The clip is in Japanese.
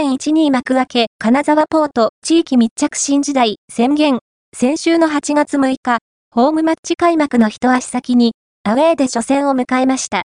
2.12幕開け、金沢ポート地域密着新時代宣言。先週の8月6日、ホームマッチ開幕の一足先に、アウェーで初戦を迎えました。